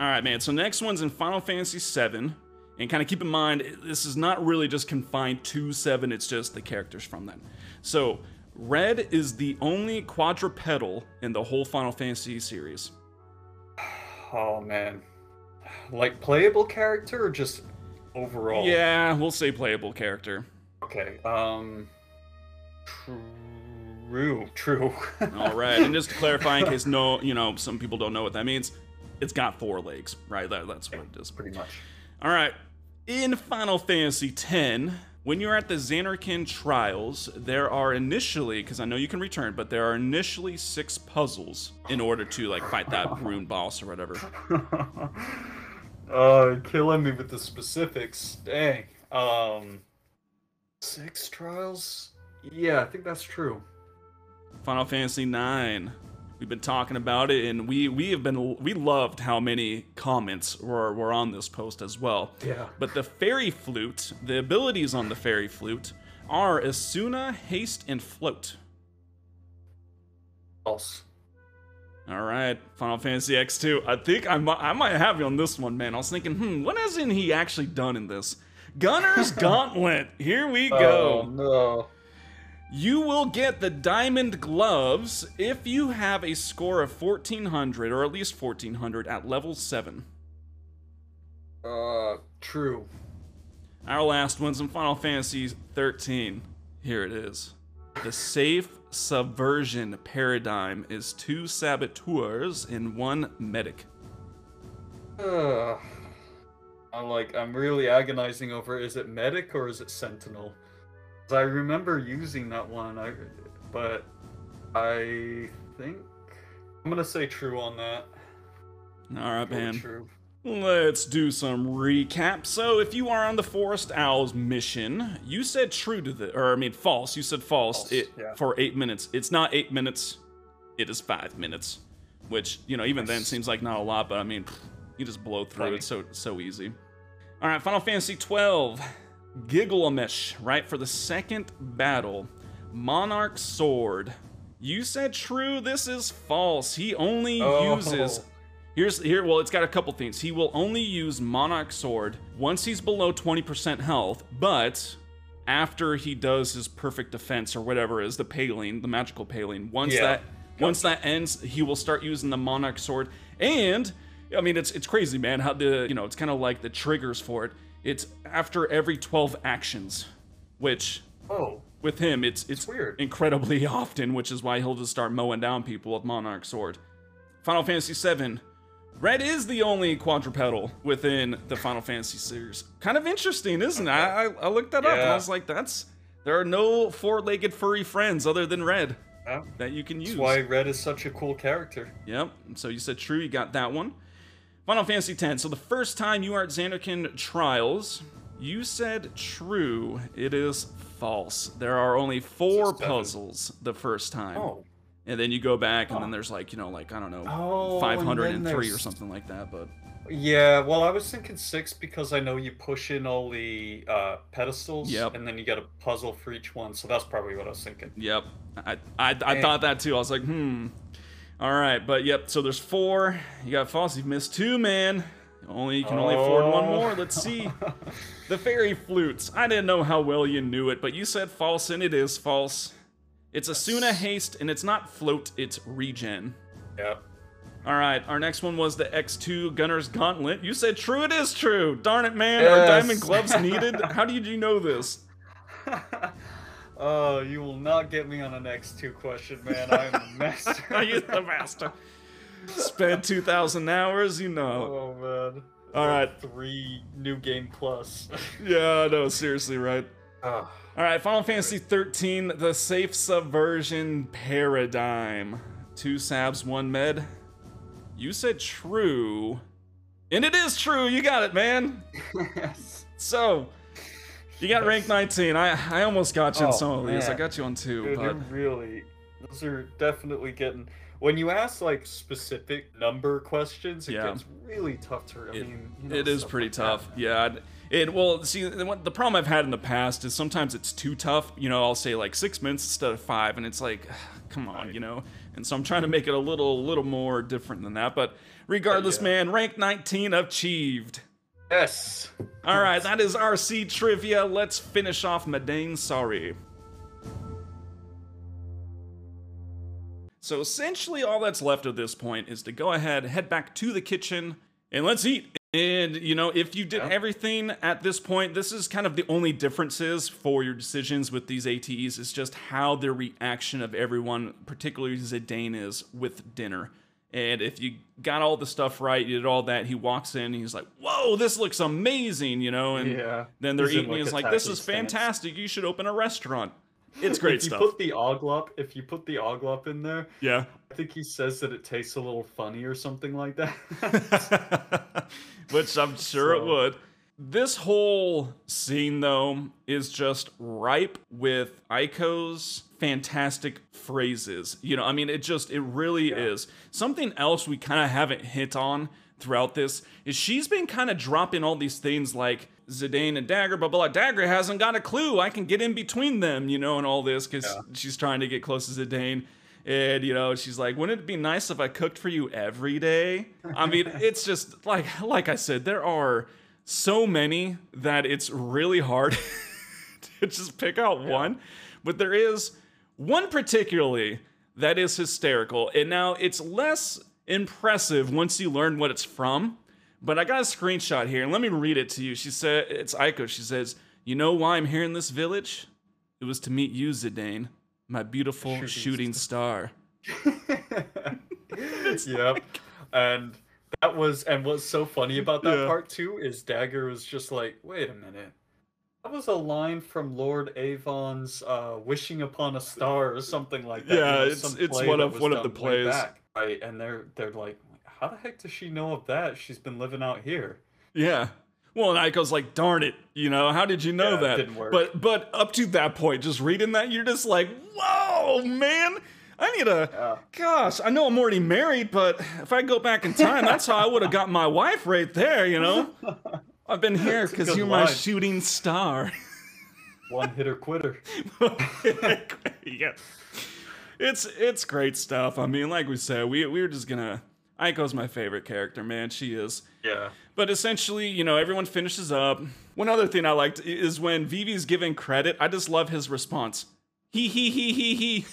Speaker 1: All right, man. So next one's in Final Fantasy VII, and kind of keep in mind this is not really just confined to seven. It's just the characters from that. So Red is the only quadrupedal in the whole Final Fantasy series.
Speaker 2: Oh man, like playable character or just overall?
Speaker 1: Yeah, we'll say playable character.
Speaker 2: Okay. Um. True. True.
Speaker 1: All right, and just to clarify, in case no, you know, some people don't know what that means, it's got four legs, right? That, that's what it is.
Speaker 2: Pretty much.
Speaker 1: All right. In Final Fantasy X, when you're at the Zanarkand Trials, there are initially, because I know you can return, but there are initially six puzzles in order to like fight that rune boss or whatever.
Speaker 2: uh, killing me with the specifics. Dang. Um. Six trials. Yeah, I think that's true.
Speaker 1: Final Fantasy IX. We've been talking about it, and we we have been we loved how many comments were were on this post as well.
Speaker 2: Yeah.
Speaker 1: But the fairy flute, the abilities on the fairy flute are Esuna, haste, and float.
Speaker 2: False.
Speaker 1: All right, Final Fantasy X2. I think I might, I might have you on this one, man. I was thinking, hmm, what hasn't he actually done in this? Gunner's Gauntlet. Here we go.
Speaker 2: Oh no.
Speaker 1: You will get the diamond gloves if you have a score of 1400 or at least 1400 at level 7.
Speaker 2: Uh, true.
Speaker 1: Our last one's in Final Fantasy 13. Here it is. The safe subversion paradigm is two saboteurs and one medic.
Speaker 2: Uh, I'm like, I'm really agonizing over is it medic or is it sentinel? I remember using that one, I, but I think I'm gonna say true on that.
Speaker 1: All right,
Speaker 2: Go
Speaker 1: man.
Speaker 2: True.
Speaker 1: Let's do some recap. So, if you are on the Forest Owls mission, you said true to the, or I mean false. You said false,
Speaker 2: False,
Speaker 1: it,
Speaker 2: yeah.
Speaker 1: for eight minutes. It's not eight minutes. It is five minutes, which you know even then seems like not a lot, but I mean you just blow through
Speaker 2: Plenty.
Speaker 1: it so so easy. All right, Final Fantasy twelve, Gilgamesh. Right for the second battle, Monarch Sword. You said true. This is false. He only
Speaker 2: Oh.
Speaker 1: uses Here's here. Well, it's got a couple things. He will only use Monarch Sword once he's below 20% health, but after he does his perfect defense or whatever is the paling, the magical paling. Once
Speaker 2: Yeah.
Speaker 1: that once that ends, he will start using the Monarch Sword. And I mean, it's it's crazy, man. How the you know it's kind of like the triggers for it. It's after every 12 actions, which
Speaker 2: Oh,
Speaker 1: with him it's it's
Speaker 2: weird.
Speaker 1: incredibly often, which is why he'll just start mowing down people with Monarch Sword. Final Fantasy VII. Red is the only quadrupedal within the Final Fantasy series. Kind of interesting, isn't it? I, I, looked that up and I was like, that's there are no four-legged furry friends other than Red
Speaker 2: yeah.
Speaker 1: that you can use.
Speaker 2: That's why Red is such a cool character.
Speaker 1: Yep. So you said true, you got that one. Final Fantasy X. So the first time you are at Zanarkand Trials, you said true. It is false. There are only four puzzles the first time.
Speaker 2: Oh.
Speaker 1: And then you go back and then
Speaker 2: Oh.
Speaker 1: there's like, you know, like, I don't know,
Speaker 2: Oh,
Speaker 1: 503 or something like that. But
Speaker 2: Yeah, well, I was thinking six because I know you push in all the uh, pedestals,
Speaker 1: Yep.
Speaker 2: and then you get a puzzle for each one. So that's probably what I was thinking.
Speaker 1: yep. I, I, I thought that too. I was like, hmm. All right. But yep. So there's four. You got false. You've missed two, man. Only you can only afford one more. Let's see. The fairy flutes. I didn't know how well you knew it, but you said false, and it is false. It's Esuna haste, and it's not float, it's regen.
Speaker 2: Yep.
Speaker 1: All right, our next one was the X2 Gunner's Gauntlet. You said true, it is true. Darn it, man. Are diamond gloves needed? How did you know this?
Speaker 2: oh, you will not get me on an X2 question, man. I am the master.
Speaker 1: Are you the master? Spend 2,000 hours, you know.
Speaker 2: Oh man.
Speaker 1: All right.
Speaker 2: Three new game plus.
Speaker 1: Yeah, no, seriously, right?
Speaker 2: Ah,
Speaker 1: All right, Final Fantasy 13, the safe subversion paradigm. Two sabs, one med. You said true. And it is true, you got it, man.
Speaker 2: yes.
Speaker 1: So, You got
Speaker 2: Yes.
Speaker 1: rank 19. I I almost got you on
Speaker 2: Oh,
Speaker 1: some of these. I got you on two,
Speaker 2: Dude,
Speaker 1: but
Speaker 2: really those are definitely getting when you ask like specific number questions, it
Speaker 1: Yeah.
Speaker 2: gets really tough to. I
Speaker 1: It-
Speaker 2: mean, you know,
Speaker 1: it is pretty
Speaker 2: like
Speaker 1: tough.
Speaker 2: man.
Speaker 1: Yeah. I'd- It well, see, the problem I've had in the past is sometimes it's too tough. You know, I'll say like six minutes instead of five, and it's like, come on,
Speaker 2: Right.
Speaker 1: you know. And so I'm trying to make it a little, little more different than that. But regardless,
Speaker 2: yeah.
Speaker 1: man, rank 19 achieved.
Speaker 2: Yes.
Speaker 1: All right, that is RC trivia. Let's finish off Madain Sari. So essentially, all that's left at this point is to go ahead, head back to the kitchen, and let's eat. And you know, if you did
Speaker 2: Yeah.
Speaker 1: everything at this point, this is kind of the only differences for your decisions with these ATEs is just how the reaction of everyone, particularly Zidane, is with dinner. And if you got all the stuff right, you did all that, he walks in and he's like, Whoa, this looks amazing, you know? And
Speaker 2: Yeah.
Speaker 1: then they're
Speaker 2: He's
Speaker 1: eating,
Speaker 2: like,
Speaker 1: it's like, This is
Speaker 2: stance.
Speaker 1: fantastic. You should open a restaurant. It's great
Speaker 2: if you put the oglop, if you put the oglop in there,
Speaker 1: yeah.
Speaker 2: I think he says that it tastes a little funny or something like that.
Speaker 1: Which I'm sure it would. This whole scene, though, is just ripe with Eiko's fantastic phrases. You know, I mean, it just, it really
Speaker 2: Yeah.
Speaker 1: is. Something else we kind of haven't hit on throughout this is she's been kind of dropping all these things like Zidane and Dagger, blah, blah, blah. Dagger hasn't got a clue. I can get in between them, you know, and all this because
Speaker 2: Yeah.
Speaker 1: she's trying to get close to Zidane. And, you know, she's like, wouldn't it be nice if I cooked for you every day? I mean, it's just like, like I said, there are so many that it's really hard to just pick out one. But there is one particularly that is hysterical. And now it's less impressive once you learn what it's from. But I got a screenshot here, and let me read it to you. She said, it's Eiko. She says, You know why I'm here in this village? It was to meet you, Zidane, my beautiful
Speaker 2: Shooting
Speaker 1: shooting star.
Speaker 2: yep. And that was and what's so funny about that
Speaker 1: Yeah.
Speaker 2: part too is Dagger was just like, wait a minute. That was a line from Lord Avon's uh, "Wishing Upon a Star" or something like that.
Speaker 1: Yeah, it's- it's one of- one of the plays.
Speaker 2: back, right? And they're they're like, how the heck does she know of that? She's been living out here.
Speaker 1: Yeah. Well, and Eiko's like, darn it, you know, how did you know
Speaker 2: Yeah, it
Speaker 1: that?
Speaker 2: didn't work.
Speaker 1: But but up to that point, just reading that, you're just like, whoa, man. I need a
Speaker 2: Yeah.
Speaker 1: gosh, I know I'm already married, but if I go back in time, that's how I would have got my wife right there, you know? I've been here because you're my shooting star.
Speaker 2: One hitter quitter.
Speaker 1: yeah. It's it's great stuff. I mean, like we said, we we were just gonna Eiko's my favorite character, man. She is.
Speaker 2: Yeah.
Speaker 1: But essentially, you know, everyone finishes up. One other thing I liked is when Vivi's giving credit, I just love his response. He he he he he.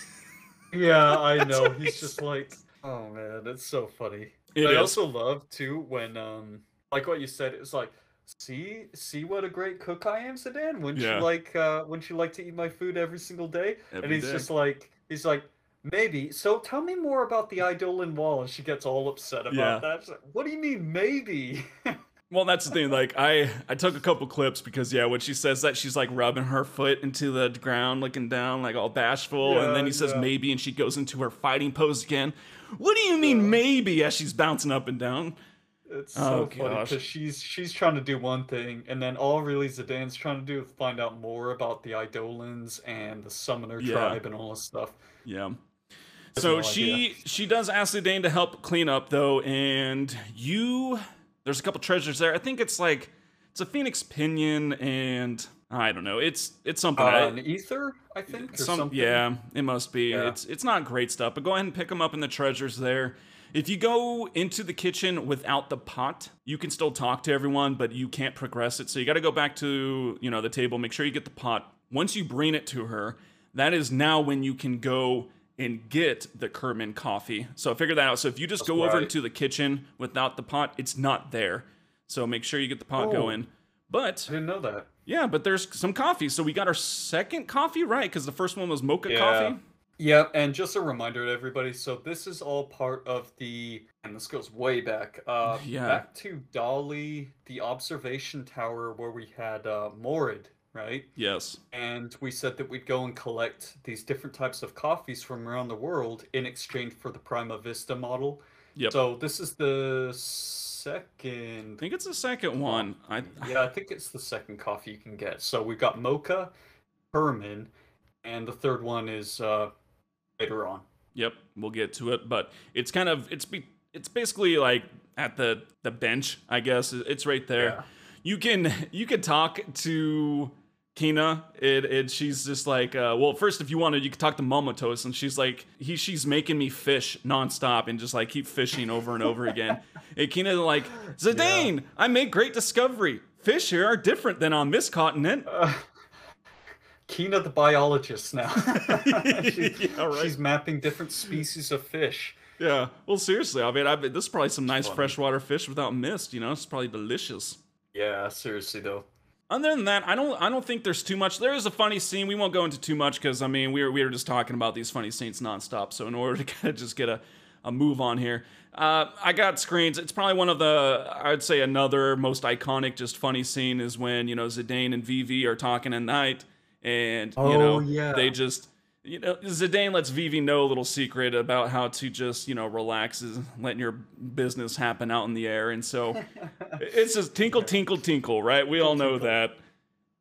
Speaker 2: Yeah, I know. He's just like, oh man, that's so funny.
Speaker 1: It
Speaker 2: I
Speaker 1: is.
Speaker 2: also love too when um like what you said, it's like see see what a great cook I am, Sedan. Wouldn't
Speaker 1: Yeah.
Speaker 2: you like uh wouldn't you like to eat my food every single day?
Speaker 1: Every
Speaker 2: and he's
Speaker 1: day.
Speaker 2: just like he's like Maybe. So tell me more about the Eidolon wall. And she gets all upset about
Speaker 1: Yeah.
Speaker 2: that. Like, what do you mean, maybe?
Speaker 1: Well, that's the thing. Like, I I took a couple clips because yeah, when she says that, she's like rubbing her foot into the ground, looking down, like all bashful, and then he says
Speaker 2: yeah.
Speaker 1: maybe, and she goes into her fighting pose again. What do you mean maybe? As she's bouncing up and down.
Speaker 2: It's
Speaker 1: Oh,
Speaker 2: so funny because she's she's trying to do one thing, and then all really Zidane's trying to do is find out more about the Eidolons and the Summoner
Speaker 1: Yeah.
Speaker 2: tribe and all this stuff.
Speaker 1: Yeah. So
Speaker 2: no
Speaker 1: she she does ask the Dane to help clean up though, and you there's a couple treasures there. I think it's like it's a phoenix pinion and I don't know. It's it's something.
Speaker 2: Uh,
Speaker 1: I-
Speaker 2: an ether, I think,
Speaker 1: some yeah, it must be.
Speaker 2: Yeah.
Speaker 1: It's it's not great stuff, but go ahead and pick them up in the treasures there. If you go into the kitchen without the pot, you can still talk to everyone, but you can't progress it. So you got to go back to, you know, the table, make sure you get the pot. Once you bring it to her, that is now when you can go and get the Kirman coffee. So I figured that out. So if you just
Speaker 2: That's
Speaker 1: go over
Speaker 2: right.
Speaker 1: into the kitchen without the pot, it's not there. So make sure you get the pot
Speaker 2: Oh.
Speaker 1: going. But
Speaker 2: I didn't know that.
Speaker 1: yeah, but there's some coffee. So we got our second coffee right because the first one was mocha
Speaker 2: Yeah.
Speaker 1: coffee.
Speaker 2: Yeah, and just a reminder to everybody. So this is all part of the, and this goes way back. Uh,
Speaker 1: Yeah.
Speaker 2: Back to Dali, the observation tower where we had uh, Morrid, right?
Speaker 1: Yes.
Speaker 2: And we said that we'd go and collect these different types of coffees from around the world in exchange for the Prima Vista model.
Speaker 1: Yep.
Speaker 2: So this is the second.
Speaker 1: I think it's the second one. I
Speaker 2: Yeah, I think it's the second coffee you can get. So we've got mocha, Herman, and the third one is uh, later on.
Speaker 1: Yep, we'll get to it, but it's kind of it's be it's basically like at the the bench, I guess. It's right there.
Speaker 2: Yeah.
Speaker 1: You can you can talk to Quina. It it she's just like uh, well, first if you wanted, you could talk to Momatose, and she's like he she's making me fish nonstop and just like keep fishing over and over again. And Quina like Zidane, I made great discovery. Fish here are different than on this continent.
Speaker 2: Uh, Quina the biologist now. She-
Speaker 1: Yeah, right.
Speaker 2: She's mapping different species of fish.
Speaker 1: Yeah. Well, seriously, I mean, I bet this is probably some nice
Speaker 2: funny.
Speaker 1: freshwater fish without mist. You know, it's probably delicious.
Speaker 2: Yeah, seriously though.
Speaker 1: Other than that, I don't. I don't think there's too much. There is a funny scene. We won't go into too much because I mean, we were we were just talking about these funny scenes nonstop. So in order to kind of just get a, a move on here, uh, I got screens. It's probably one of the. I'd say another most iconic, just funny scene is when you know Zidane and Vivi are talking at night, and you
Speaker 2: Oh,
Speaker 1: know
Speaker 2: yeah.
Speaker 1: they just. You know, Zidane lets Vivi know a little secret about how to just, you know, relax, is letting your business happen out in the air. And so it's just tinkle, tinkle, tinkle, right? We all know
Speaker 2: tinkle.
Speaker 1: that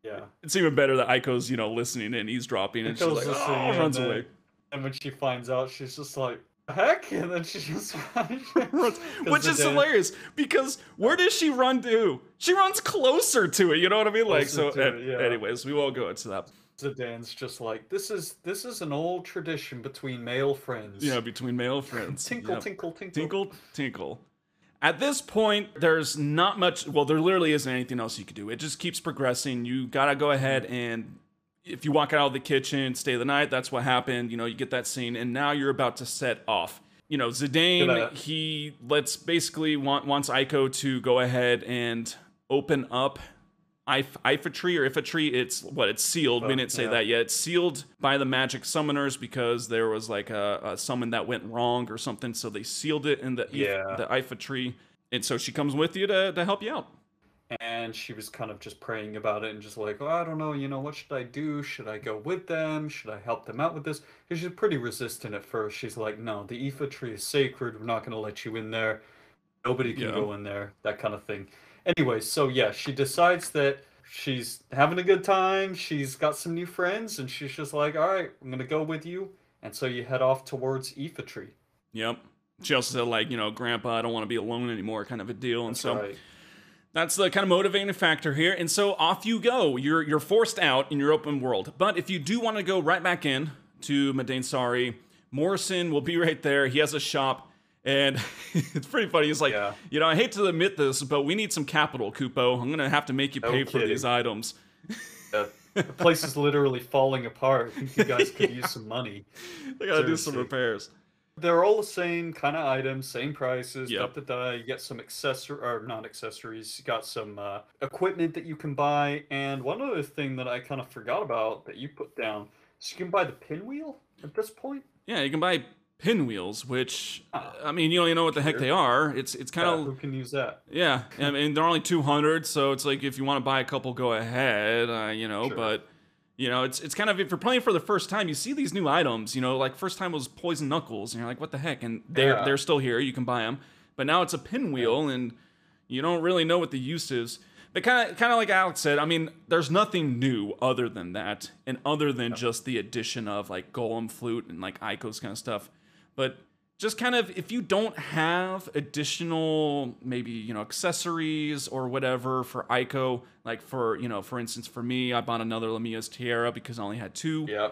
Speaker 2: Yeah.
Speaker 1: it's even better that Eiko's, you know, listening and eavesdropping, and she's like, oh,
Speaker 2: and
Speaker 1: runs
Speaker 2: then-
Speaker 1: away.
Speaker 2: And when she finds out, she's just like, heck? And then she just
Speaker 1: Runs- Which is hilarious because where does she run to? She runs closer to it. You know what I mean? Like so.
Speaker 2: Closer to
Speaker 1: an-
Speaker 2: it, yeah.
Speaker 1: Anyways, we won't go into that.
Speaker 2: Zidane's just like, this is this is an old tradition between male friends.
Speaker 1: Yeah, between male friends.
Speaker 2: Tinkle,
Speaker 1: Yep.
Speaker 2: tinkle, tinkle.
Speaker 1: tinkle, tinkle. At this point, there's not much. Well, there literally isn't anything else you could do. It just keeps progressing. You gotta go ahead and if you walk out of the kitchen, stay the night. That's what happened. You know, you get that scene, and now you're about to set off. You know, Zidane, he lets basically want, wants Eiko to go ahead and open up Iifa Tree or Iifa Tree. It's what it's sealed. we
Speaker 2: Oh,
Speaker 1: didn't say
Speaker 2: yeah.
Speaker 1: that yet. It's sealed by the magic summoners because there was like a, a summon that went wrong or something. So they sealed it in the If-
Speaker 2: Yeah.
Speaker 1: the Iifa Tree. And so she comes with you to, to help you out.
Speaker 2: And she was kind of just praying about it and just like, oh, I don't know, you know, what should I do? Should I go with them? Should I help them out with this? Because she's pretty resistant at first. She's like, no, the Iifa tree is sacred. We're not going to let you in there. Nobody can
Speaker 1: Yeah.
Speaker 2: go in there. That kind of thing. Anyway, so yeah, she decides that she's having a good time. She's got some new friends, and she's just like, all right, I'm going to go with you. And so you head off towards Iifa tree.
Speaker 1: Yep. She also said like, you know, Grandpa, I don't want to be alone anymore, kind of a deal. And
Speaker 2: That's
Speaker 1: so
Speaker 2: right.
Speaker 1: That's the kind of motivating factor here. And so off you go. You're you're forced out in your open world. But if you do want to go right back in to Madain Sari, Morrison will be right there. He has a shop. And it's pretty funny. He's like,
Speaker 2: Yeah.
Speaker 1: you know, I hate to admit this, but we need some capital, Kupo. I'm gonna have to make you
Speaker 2: No
Speaker 1: pay for
Speaker 2: kidding.
Speaker 1: these items.
Speaker 2: Uh, the place is literally falling apart. I think you guys could use some money.
Speaker 1: They gotta do some repairs.
Speaker 2: They're all the same kind of items, same prices.
Speaker 1: Yep.
Speaker 2: Da, da, da. You get some accessor or not accessories. You got some uh, equipment that you can buy. And one other thing that I kind of forgot about that you put down is you can buy the pinwheel at this point.
Speaker 1: Yeah, you can buy pinwheels, which
Speaker 2: Ah.
Speaker 1: I mean, you don't even know what the heck they are. It's it's kind
Speaker 2: Yeah,
Speaker 1: of
Speaker 2: who can use that?
Speaker 1: Yeah, I mean they're only two hundred, so it's like if you want to buy a couple, go ahead, uh, you know.
Speaker 2: Sure.
Speaker 1: But you know, it's it's kind of if you're playing for the first time, you see these new items. You know, like first time was poison knuckles, and you're like, what the heck? And they're
Speaker 2: Yeah.
Speaker 1: they're still here. You can buy them, but now it's a pinwheel, and you don't really know what the use is. But kind of kind of like Alex said, I mean, there's nothing new other than that, and other than just the addition of like Golem flute and like Eiko's kind of stuff. But just kind of if you don't have additional maybe you know accessories or whatever for Eiko, like for you know for instance for me, I bought another Lamia's Tiara because I only had two.
Speaker 2: Yeah.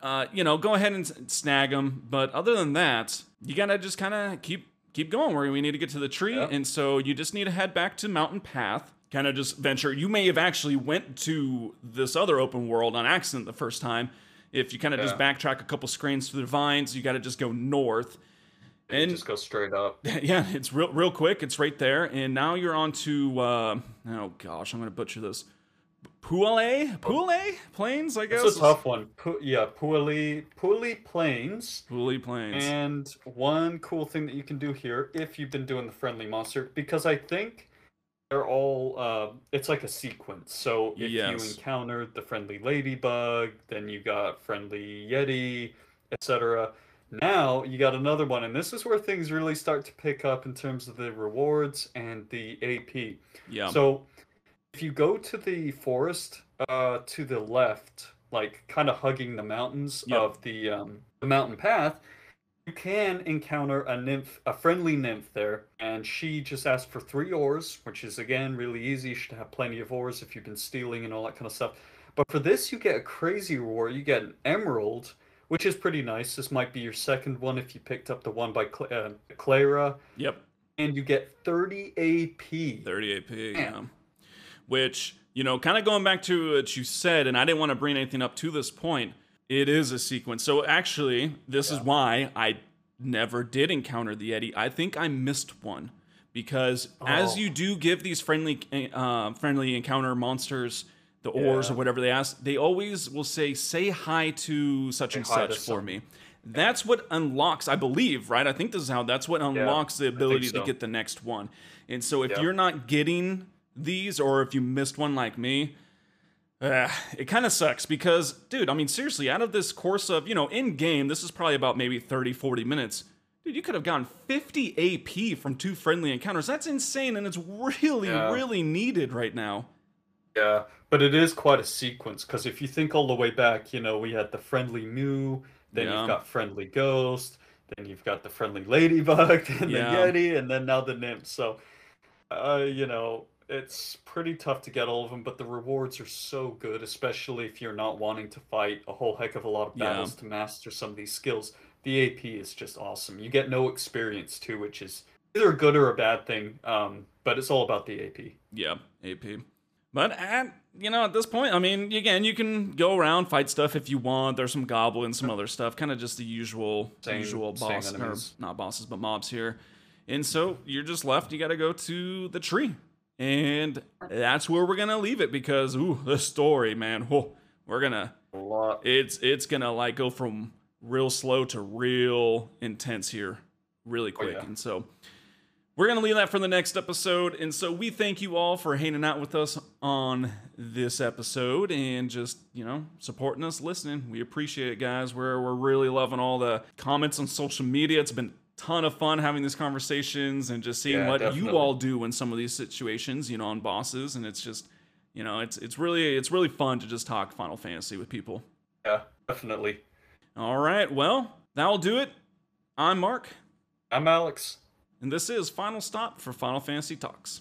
Speaker 1: Uh, you know, go ahead and snag them. But other than that, you gotta just kind of keep keep going where we need to get to the tree,
Speaker 2: Yep.
Speaker 1: and so you just need to head back to Mountain Path. Kind of just venture. You may have actually went to this other open world on accident the first time. If you kind of just backtrack a couple screens through the vines, you got to just go north.
Speaker 2: And
Speaker 1: And
Speaker 2: just go straight up.
Speaker 1: yeah, it's real real quick. It's right there, and now you're on to uh, oh gosh, I'm gonna butcher this. Puale, Puale Plains, I guess.
Speaker 2: It's a tough one. Pu- yeah, Puali Puali Plains.
Speaker 1: Puale Plains.
Speaker 2: And one cool thing that you can do here, if you've been doing the friendly monster, because I think they're all, uh, it's like a sequence. So if you
Speaker 1: Yes.
Speaker 2: encountered the friendly ladybug, then you got friendly yeti, etc. Now you got another one, and this is where things really start to pick up in terms of the rewards and the AP.
Speaker 1: Yeah.
Speaker 2: So if you go to the forest uh, to the left, like kind of hugging the mountains
Speaker 1: Yep.
Speaker 2: of the um, the mountain path, you can encounter a nymph, a friendly nymph there, and she just asks for three ores, which is again really easy. You should have plenty of ores if you've been stealing and all that kind of stuff. But for this, you get a crazy reward. You get an emerald, which is pretty nice. This might be your second one if you picked up the one by Cla- uh, Clara,
Speaker 1: yep.
Speaker 2: and you get 30 AP.
Speaker 1: 30 AP.
Speaker 2: Yeah.
Speaker 1: Which, you know, kind of going back to what you said, and I didn't want to bring anything up to this point, it is a sequence. So actually, this is why I never did encounter the Yeti. I think I missed one because as
Speaker 2: Oh.
Speaker 1: you do give these friendly uh, friendly encounter monsters the ores or whatever they ask, they always will say, say hi to such and such for
Speaker 2: some-
Speaker 1: me. That's what unlocks, I believe, right? I think this is how that's what unlocks the ability
Speaker 2: so.
Speaker 1: to get the next one. And so if you're not getting these, or if you missed one like me, uh, it kind of sucks because, dude, I mean, seriously, out of this course of, you know, in game, this is probably about maybe 30, 40 minutes. Dude, you could have gotten 50 AP from two friendly encounters. That's insane, and it's really,
Speaker 2: Yeah.
Speaker 1: really needed right now.
Speaker 2: Yeah, but it is quite a sequence because if you think all the way back, you know, we had the friendly Mew, then
Speaker 1: Yeah.
Speaker 2: you've got friendly Ghost, then you've got the friendly Ladybug, and
Speaker 1: Yeah.
Speaker 2: the Yeti, and then now the Nymph. So, uh, you know, it's pretty tough to get all of them, but the rewards are so good, especially if you're not wanting to fight a whole heck of a lot of
Speaker 1: Yeah.
Speaker 2: battles to master some of these skills. The AP is just awesome. You get no experience too, which is either a good or a bad thing. Um, but it's all about the AP.
Speaker 1: Yeah, AP. But at you know at this point, I mean, again, you can go around fight stuff if you want. There's some goblins, some other stuff, kind of just the usual,
Speaker 2: Same-
Speaker 1: usual boss or not bosses, but mobs here. And so you're just left. You got to go to the tree, and that's where we're gonna leave it because ooh, the story, man. Whoa, we're gonna
Speaker 2: A lot.
Speaker 1: it's it's gonna like go from real slow to real intense here really oh, quick
Speaker 2: yeah.
Speaker 1: and so we're gonna leave that for the next episode and so we thank you all for hanging out with us on this episode and just you know supporting us listening we appreciate it guys we're, we're really loving all the comments on social media it's been ton of fun having these conversations and just seeing
Speaker 2: Yeah,
Speaker 1: what you all do in some of these situations you know on bosses and it's just you know it's it's really it's really fun to just talk final fantasy with people
Speaker 2: Yeah, definitely.
Speaker 1: all right, well, that'll do it. I'm Mark,
Speaker 2: I'm Alex.
Speaker 1: and this is Final Stop for Final Fantasy Talks.